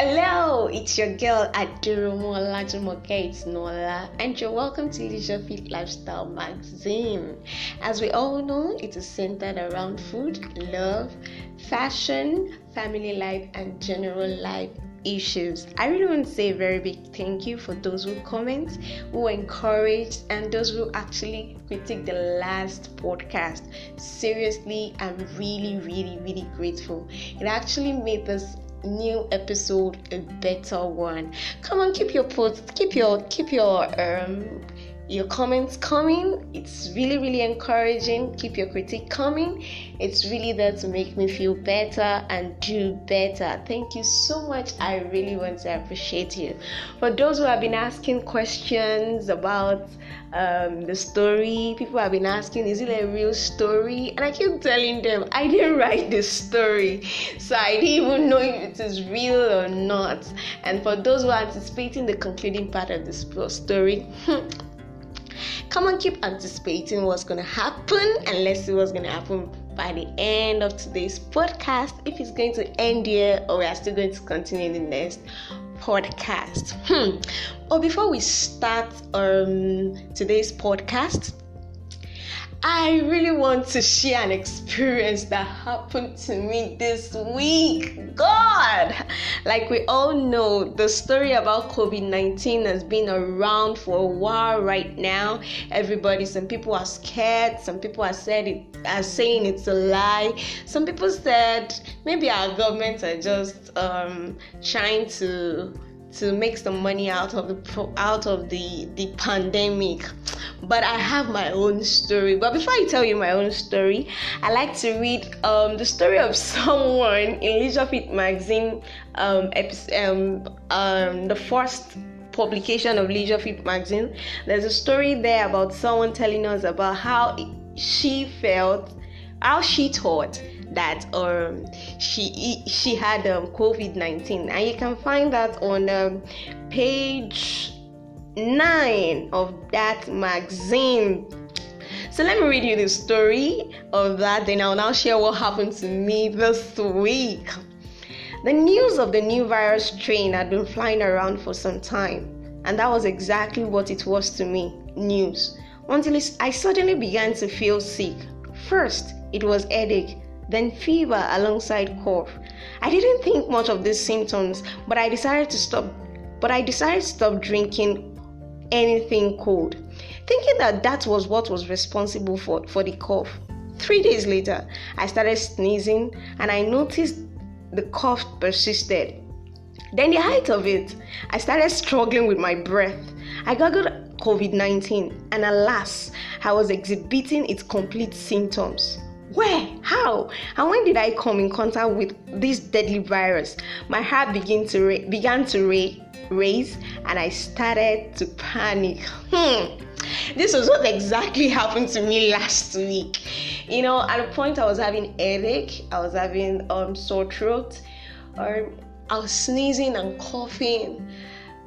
Hello, it's your girl Olajumoke It's Nola, and you're welcome to Leisure Fit Lifestyle Magazine. As we all know, it is centered around food, love, fashion, family life, and general life issues. I really want to say a very big thank you for those who comment, who encourage, and those who actually critique the last podcast. Seriously, I'm really, really, really grateful. It actually made this new episode a better one. Come on, keep your post, keep your keep your um your comments coming. It's really, really encouraging. Keep your critique coming. It's really there to make me feel better and do better. Thank you so much. I really want to appreciate you. For those who have been asking questions about um, the story, people have been asking, is it a real story? And I keep telling them, I didn't write this story, so I didn't even know if it is real or not. And for those who are anticipating the concluding part of this story, Come on, keep anticipating what's going to happen and let's see what's going to happen by the end of today's podcast. If it's going to end here or we are still going to continue in the next podcast. Hmm. But before we start um, today's podcast, I really want to share an experience that happened to me this week. God! Like we all know, the story about COVID 19 has been around for a while right now. Everybody, some people are scared, some people are, said it, are saying it's a lie. Some people said maybe our government are just um, trying to to make some money out of the out of the the pandemic. But i have my own story. But before i tell you my own story i like to read um, the story of someone in leisure fit magazine um, um, um, the first publication of leisure fit magazine. There's a story there about someone telling us about how she felt how she thought that um, she she had um, COVID nineteen, and you can find that on um, page nine of that magazine. So let me read you the story of that. Then I'll now share what happened to me this week. The news of the new virus strain had been flying around for some time, and that was exactly what it was to me news. Until I suddenly began to feel sick. First, it was headache, then fever alongside cough. I didn't think much of these symptoms, but I decided to stop but I decided to stop drinking anything cold, thinking that that was what was responsible for, for the cough. Three days later, I started sneezing and I noticed the cough persisted. Then, the height of it, I started struggling with my breath. I got COVID 19, and alas, I was exhibiting its complete symptoms. Where? How? And when did I come in contact with this deadly virus? My heart began to ra- began to ra- raise, and I started to panic. Hmm. This was what exactly happened to me last week. You know, at a point I was having headache, I was having um sore throat, or I was sneezing and coughing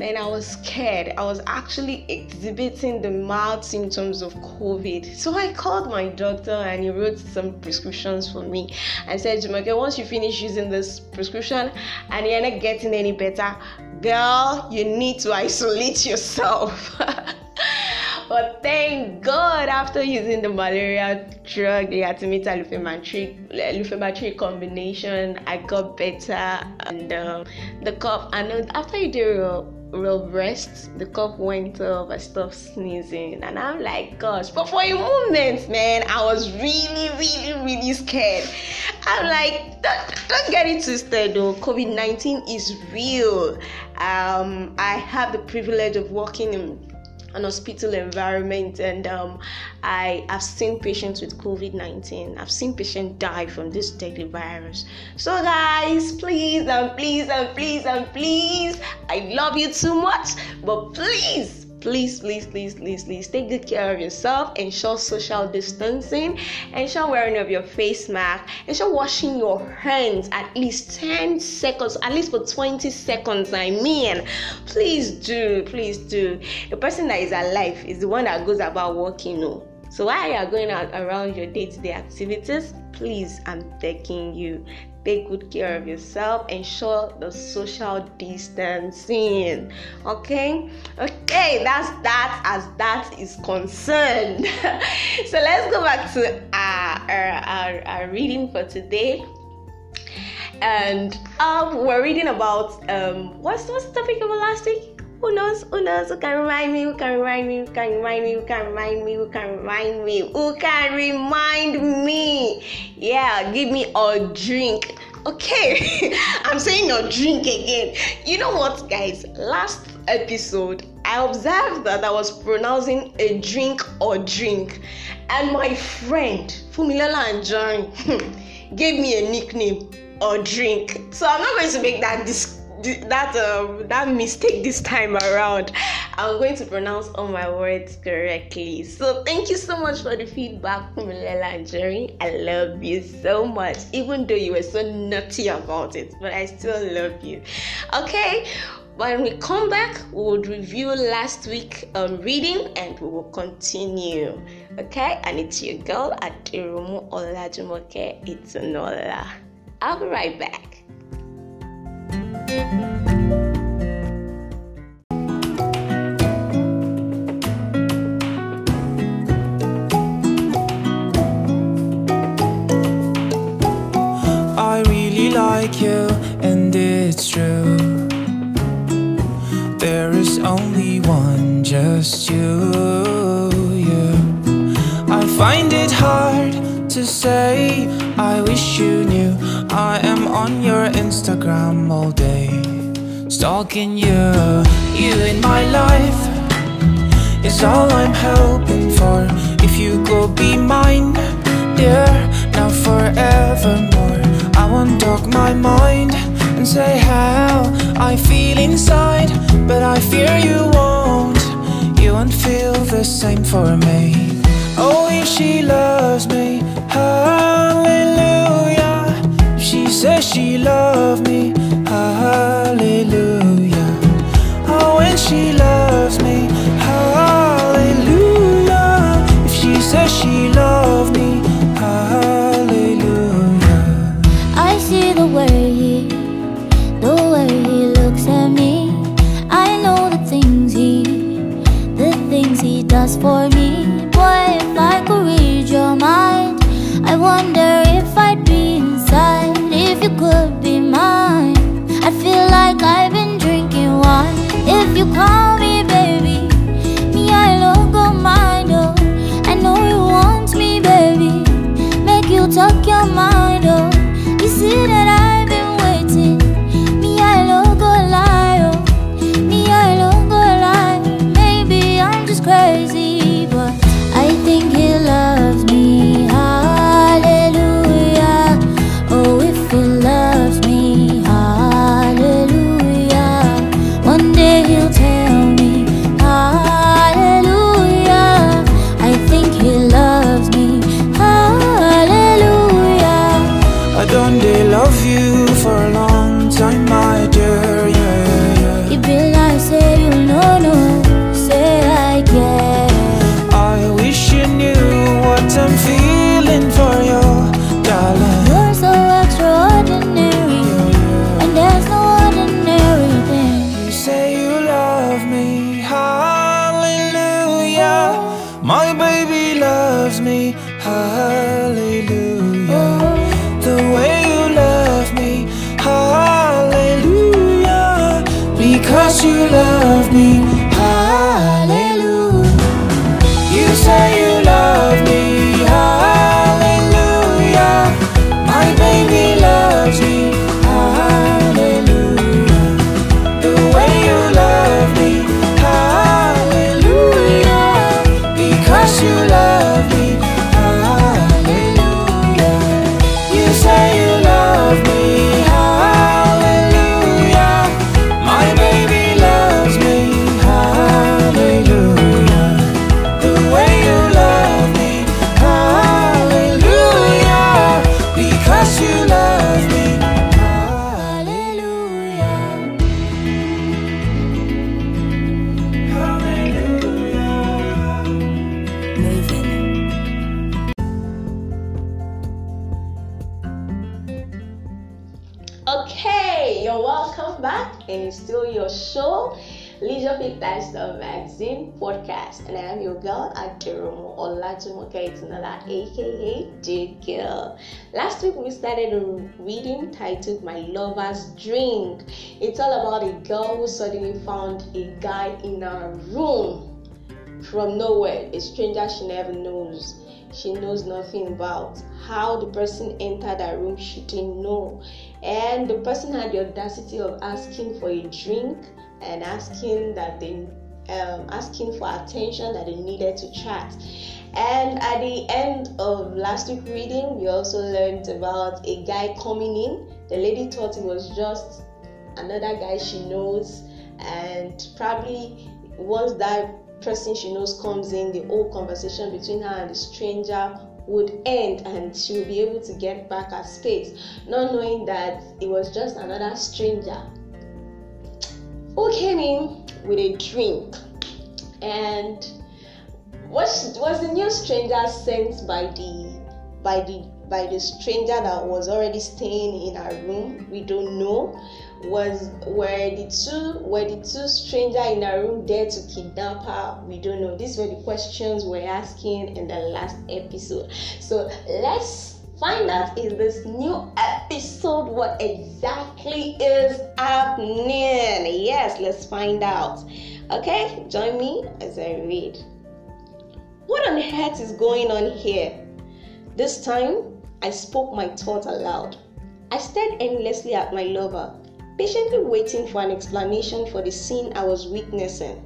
then I was scared. I was actually exhibiting the mild symptoms of COVID. So I called my doctor and he wrote some prescriptions for me and said, Jumoke, once you finish using this prescription and you're not getting any better, girl, you need to isolate yourself. but thank God, after using the malaria drug, the artemether lumefantrine combination, I got better and uh, the cough. And after you do real rest, the cough went off, I stopped sneezing, and I'm like, gosh, but for a moment, man, I was really, really, really scared. I'm like, don't, don't get it twisted though, COVID 19 is real. Um, I have the privilege of working in an hospital environment and um, I have seen patients with COVID 19. I've seen patients die from this deadly virus. So, guys, please and please and please and please, I love you too much, but please please, please, please, please, please take good care of yourself. Ensure social distancing. Ensure wearing of your face mask. Ensure washing your hands at least 10 seconds, at least for 20 seconds. I mean, please do, please do. The person that is alive is the one that goes about walking. No. Oh. So while you are going out around your day-to-day activities, please, I'm begging you, take good care of yourself, ensure the social distancing. Okay, okay, that's that as that is concerned. so let's go back to our, our, our, our reading for today and um, we're reading about um, what's what's the topic of last week? Who knows? Who knows? Who can remind me? Who can remind me? Who can remind me? Who can remind me? Who can remind me? Who can remind me? Yeah, give me a drink. Okay, I'm saying a drink again. You know what, guys? Last episode, I observed that I was pronouncing a drink or drink, and my friend Fumilola john gave me a nickname or drink. So I'm not going to make that dis- that um, that mistake this time around. I'm going to pronounce all my words correctly. So thank you so much for the feedback from Lela and Jerry. I love you so much, even though you were so nutty about it, but I still love you. Okay. When we come back, we will review last week um, reading and we will continue. Okay, and it's your girl at Irumu Olajumoke. It's Nola. I'll be right back. I really like you, and it's true. There is only one, just you. Yeah. I find it hard to say, I wish you knew. I am on your Instagram all day, stalking you. You in my life is all I'm hoping for. If you go be mine, dear, now forevermore. I won't talk my mind and say how I feel inside, but I fear you won't. You won't feel the same for me. Oh, if she loves me, hallelujah. She loves me, Talk your mind. Podcast, and I am your girl Aderomo Olajumoke Itinala, aka J Girl. Last week we started a reading titled "My Lover's Drink." It's all about a girl who suddenly found a guy in her room from nowhere, a stranger she never knows she knows nothing about. How the person entered that room, she didn't know. And the person had the audacity of asking for a drink and asking that they um, asking for attention that they needed to chat. And at the end of last week reading, we also learned about a guy coming in. The lady thought it was just another guy she knows, and probably once that person she knows comes in, the whole conversation between her and the stranger would end and she will be able to get back her space, not knowing that it was just another stranger who came in with a drink. And was was the new stranger sent by the by the by the stranger that was already staying in our room? We don't know was were the two were the two stranger in our room there to kidnap her we don't know these were the questions we're asking in the last episode so let's find out in this new episode what exactly is happening. Yes let's find out. Okay join me as i read. What on earth is going on here? This time i spoke my thought aloud. I stared endlessly at my lover patiently waiting for an explanation for the scene I was witnessing.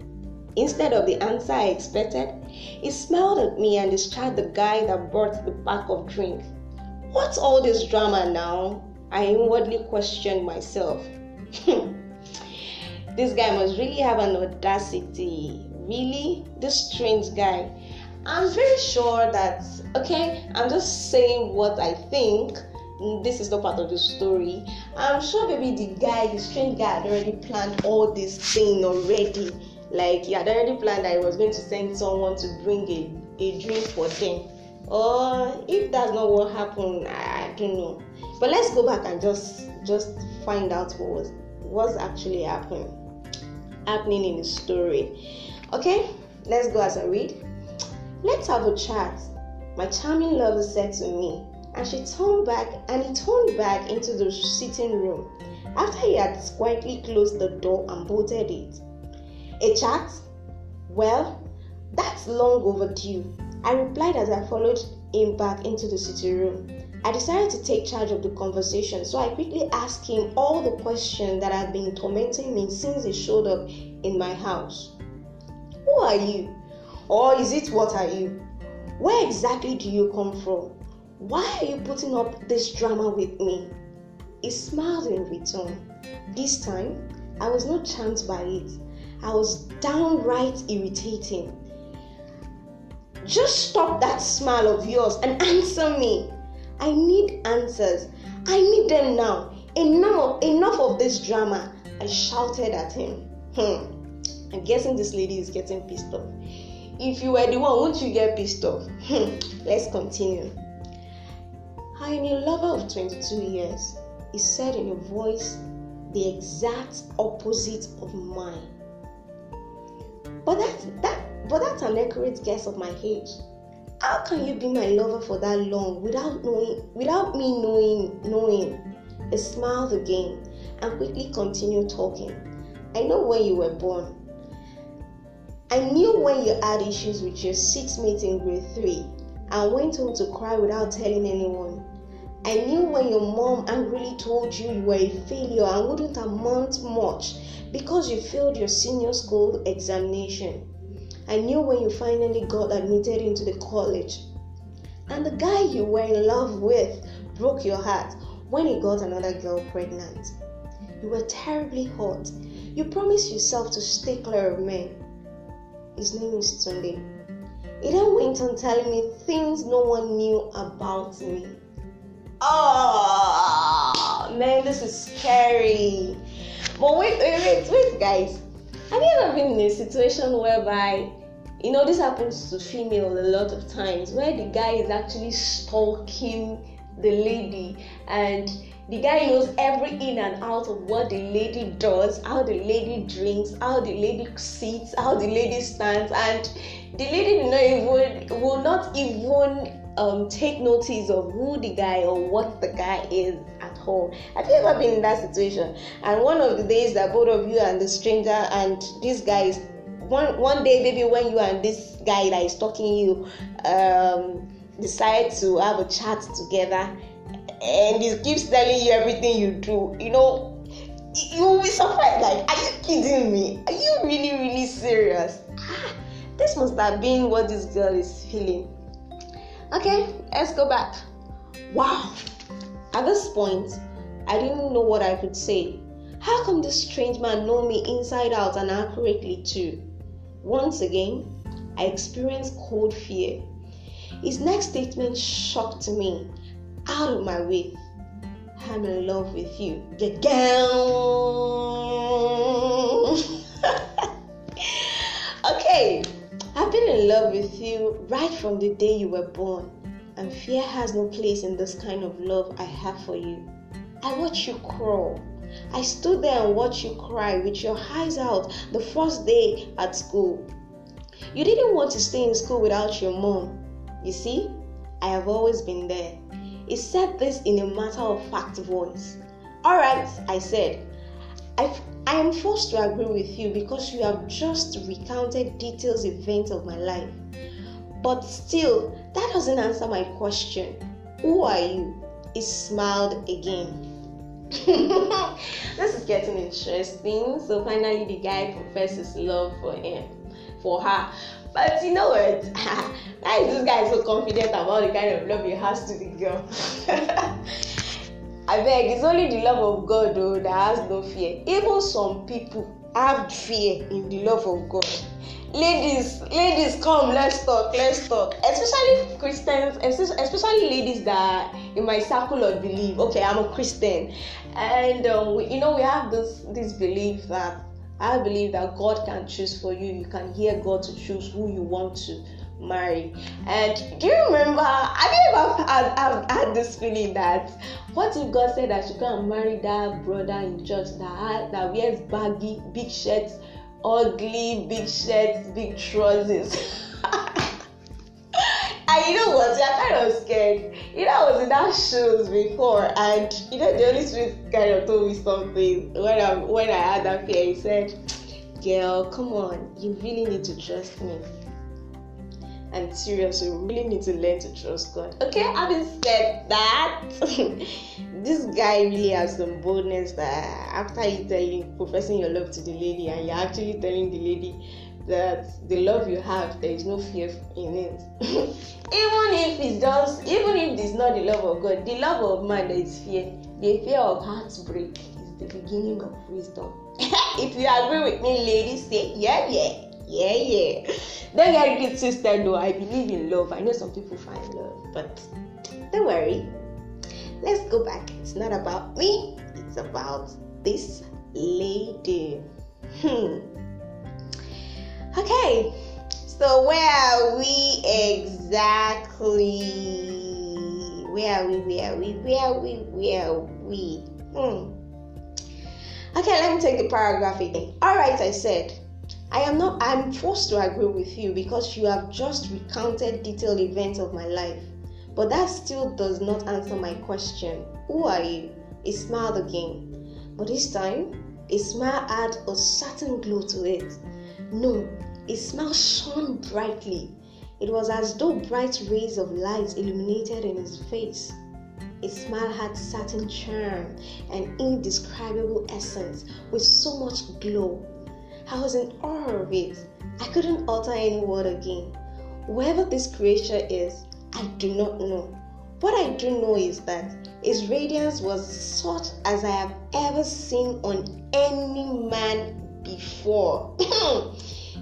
Instead of the answer I expected, he smiled at me and discharged the guy that brought the pack of drink. What's all this drama now? I inwardly questioned myself. this guy must really have an audacity. Really? This strange guy. I'm very sure that, okay, I'm just saying what I think this is not part of the story. I'm sure maybe the guy, the strange guy, had already planned all this thing already. Like he had already planned that he was going to send someone to bring a, a drink for them. Or if that's not what happened, I, I don't know. But let's go back and just just find out what was what's actually happening happening in the story. Okay, let's go as I read. Let's have a chat. My charming lover said to me and she turned back and he turned back into the sitting room after he had quietly closed the door and bolted it. A chat? Well, that's long overdue. I replied as I followed him back into the sitting room. I decided to take charge of the conversation, so I quickly asked him all the questions that had been tormenting me since he showed up in my house. Who are you? Or is it what are you? Where exactly do you come from? Why are you putting up this drama with me? He smiled in return. This time, I was not charmed by it. I was downright irritating. Just stop that smile of yours and answer me. I need answers. I need them now. Enough, enough of this drama. I shouted at him. Hmm. I'm guessing this lady is getting pissed off. If you were the one, wouldn't you get pissed off? Hmm. Let's continue. I am your lover of 22 years, he said in a voice the exact opposite of mine. But that that but that's an accurate guess of my age. How can you be my lover for that long without knowing without me knowing knowing? He smiled again and quickly continued talking. I know when you were born. I knew when you had issues with your seatmate in grade 3 and went home to cry without telling anyone. I knew when your mom angrily told you you were a failure and wouldn't amount much because you failed your senior school examination. I knew when you finally got admitted into the college. And the guy you were in love with broke your heart when he got another girl pregnant. You were terribly hot. You promised yourself to stay clear of men. His name is Tunde. He then went on telling me things no one knew about me. Oh man, this is scary. But wait, wait, wait, wait, guys. Have you ever been in a situation whereby you know this happens to female a lot of times where the guy is actually stalking the lady and The guy knows every in and out of what the lady does, how the lady drinks, how the lady sits, how the lady stands, and the lady will not even will not even um, take notice of who the guy or what the guy is at all. Have you ever been in that situation? And one of the days that both of you and the stranger and this guy is one one day maybe when you and this guy that is talking you um, decide to have a chat together and he keeps telling you everything you do, you know, you will be surprised. Like, are you kidding me? Are you really, really serious? Ah, this must have been what this girl is feeling. Okay, let's go back. Wow. At this point, I didn't know what I could say. How come this strange man know me inside out and accurately too? Once again, I experienced cold fear. His next statement shocked me out of my way. I'm in love with you. Get okay, I've been in love with you right from the day you were born, and fear has no place in this kind of love I have for you. I watched you crawl. I stood there and watched you cry with your eyes out the first day at school. You didn't want to stay in school without your mom. You see, I have always been there. He said this in a matter of fact voice. Alright, I said, I, I am forced to agree with you because you have just recounted details, events of my life. But still, that doesn't answer my question. Who are you? He smiled again. this is getting interesting. So finally, the guy professes love for him, for her. But you know what? Why is this guy so confident about the kind of love he has to the girl? I beg, it's only the love of God though that has no fear. Even some people have fear in the love of God. Ladies, ladies, come, let's talk, let's talk. Especially Christians, especially ladies that in my circle of belief. Okay, I'm a Christian, and um, we, you know we have this this belief that I believe that God can choose for you. You can hear God to choose who you want to marry. And do you remember? Have you ever had, have had this feeling that what if God said that you can't marry that brother in church that that wears baggy, big shirts, ugly, big shirts, big trousers? And you know what? You're kind of scared. You know, I was in that shoes before, and you know, the only Spirit kind of told me something when I when I had that fear. He said, "Girl, come on, you really need to trust me." And serious. you really need to learn to trust God. Okay, having said that, this guy really has some boldness that after you telling, professing your love to the lady, and you're actually telling the lady that the love you have, there is no fear in it. even if it's just, even if it's not the love of God, the love of man, there is fear. The fear of heartbreak is the beginning of wisdom. if you agree with me, ladies, say yeah, yeah. Yeah, yeah. Don't get it twisted though. I believe in love. I know some people find love, but don't worry. Let's go back. It's not about me, it's about this lady. Hmm. Okay, so where are we exactly? Where are we? Where are we? Where are we? Where are we? Hmm. Okay, let me take the paragraph again. All right, I said. I am not I'm forced to agree with you because you have just recounted detailed events of my life. But that still does not answer my question. Who are you? He smiled again. But this time, his smile had a certain glow to it. No, his smile shone brightly. It was as though bright rays of light illuminated in his face. His smile had certain charm and indescribable essence with so much glow. I was in awe of it. I couldn't utter any word again. Whoever this creature is, I do not know. What I do know is that his radiance was such as I have ever seen on any man before.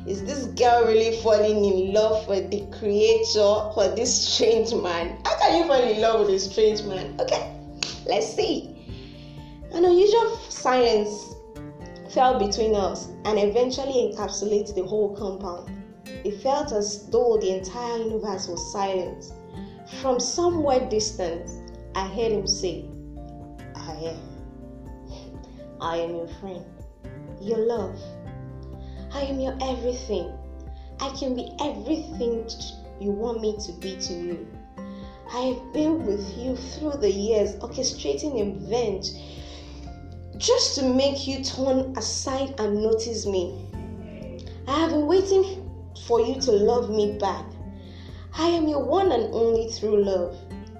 Is this girl really falling in love with the creator for this strange man? How can you fall in love with a strange man? Okay, let's see. An unusual silence fell between us and eventually encapsulated the whole compound. It felt as though the entire universe was silent. From somewhere distant, I heard him say, I am. I am your friend, your love. I am your everything. I can be everything you want me to be to you. I have been with you through the years, orchestrating events just to make you turn aside and notice me. I have been waiting for you to love me back. I am your one and only true love.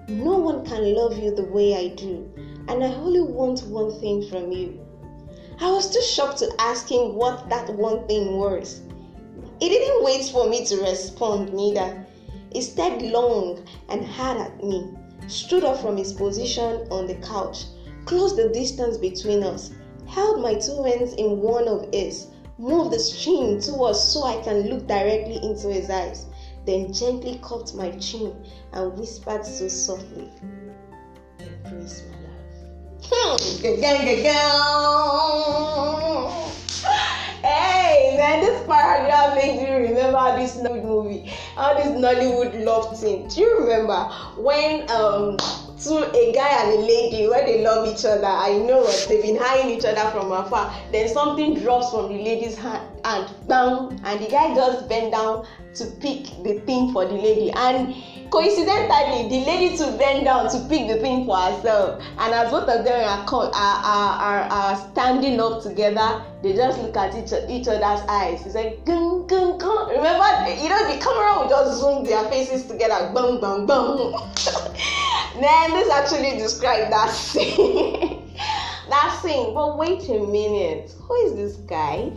No one can love you the way I do, and I only want one thing from you. I was too shocked to ask him what that one thing was. He didn't wait for me to respond, neither. He stared long and hard at me, stood up from his position on the couch, closed the distance between us, held my two hands in one of his, moved the string towards so I can look directly into his eyes, then gently cupped my chin and whispered so softly, Embrace my love. hey man, this paragraph makes me remember this movie, how this Nollywood love scene. Do you remember when um to a guy and a lady when they love each other. I know what they've been eyeing each other from afar. Then something drops from the lady's hand and bam and the guy just bend down to pick the thing for the lady. And coincidentally the lady too bend down to pick the thing for herself and as both of them are, are, are, are, standing up together they just look at each, each other's eyes. It's like gung, gung, gung. remember you know the camera will just zoom their faces together bang bang bang then this actually described that scene. That scene. But wait a minute. Who is this guy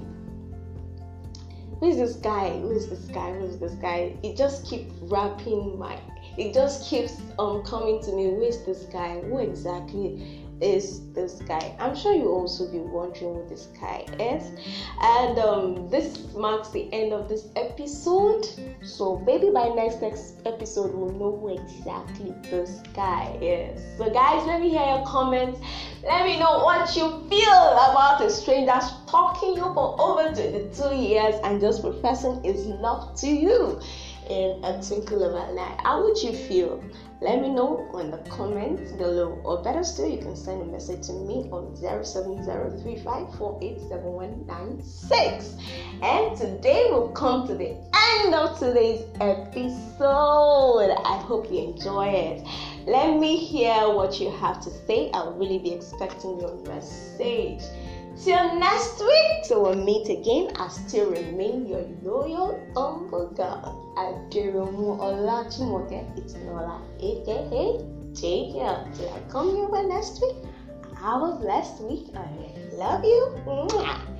who is this guy? Who is this guy? Who is this guy? It just keeps wrapping my it just keeps um coming to me. Who is this guy? Who exactly is this guy? I'm sure you also be wondering who this guy is. And um this marks the end of this episode. So maybe by next next episode we'll know who exactly this guy is. So guys, let me hear your comments. Let me know what you feel about a stranger stalking you for over 22 years and just professing his love to you in a twinkle of an eye. How would you feel? Let me know in the comments below, or better still, you can send a message to me on 07035487196. And today we'll come to the end of today's episode. I hope you enjoy it. Let me hear what you have to say. I'll really be expecting your message. Till next week, so we'll meet again. I still remain your loyal, humble girl. Aderomu Olajumoke. It's Nola, aka Take care. Till I come your way next week. Have a blessed week. I love you. Mwah.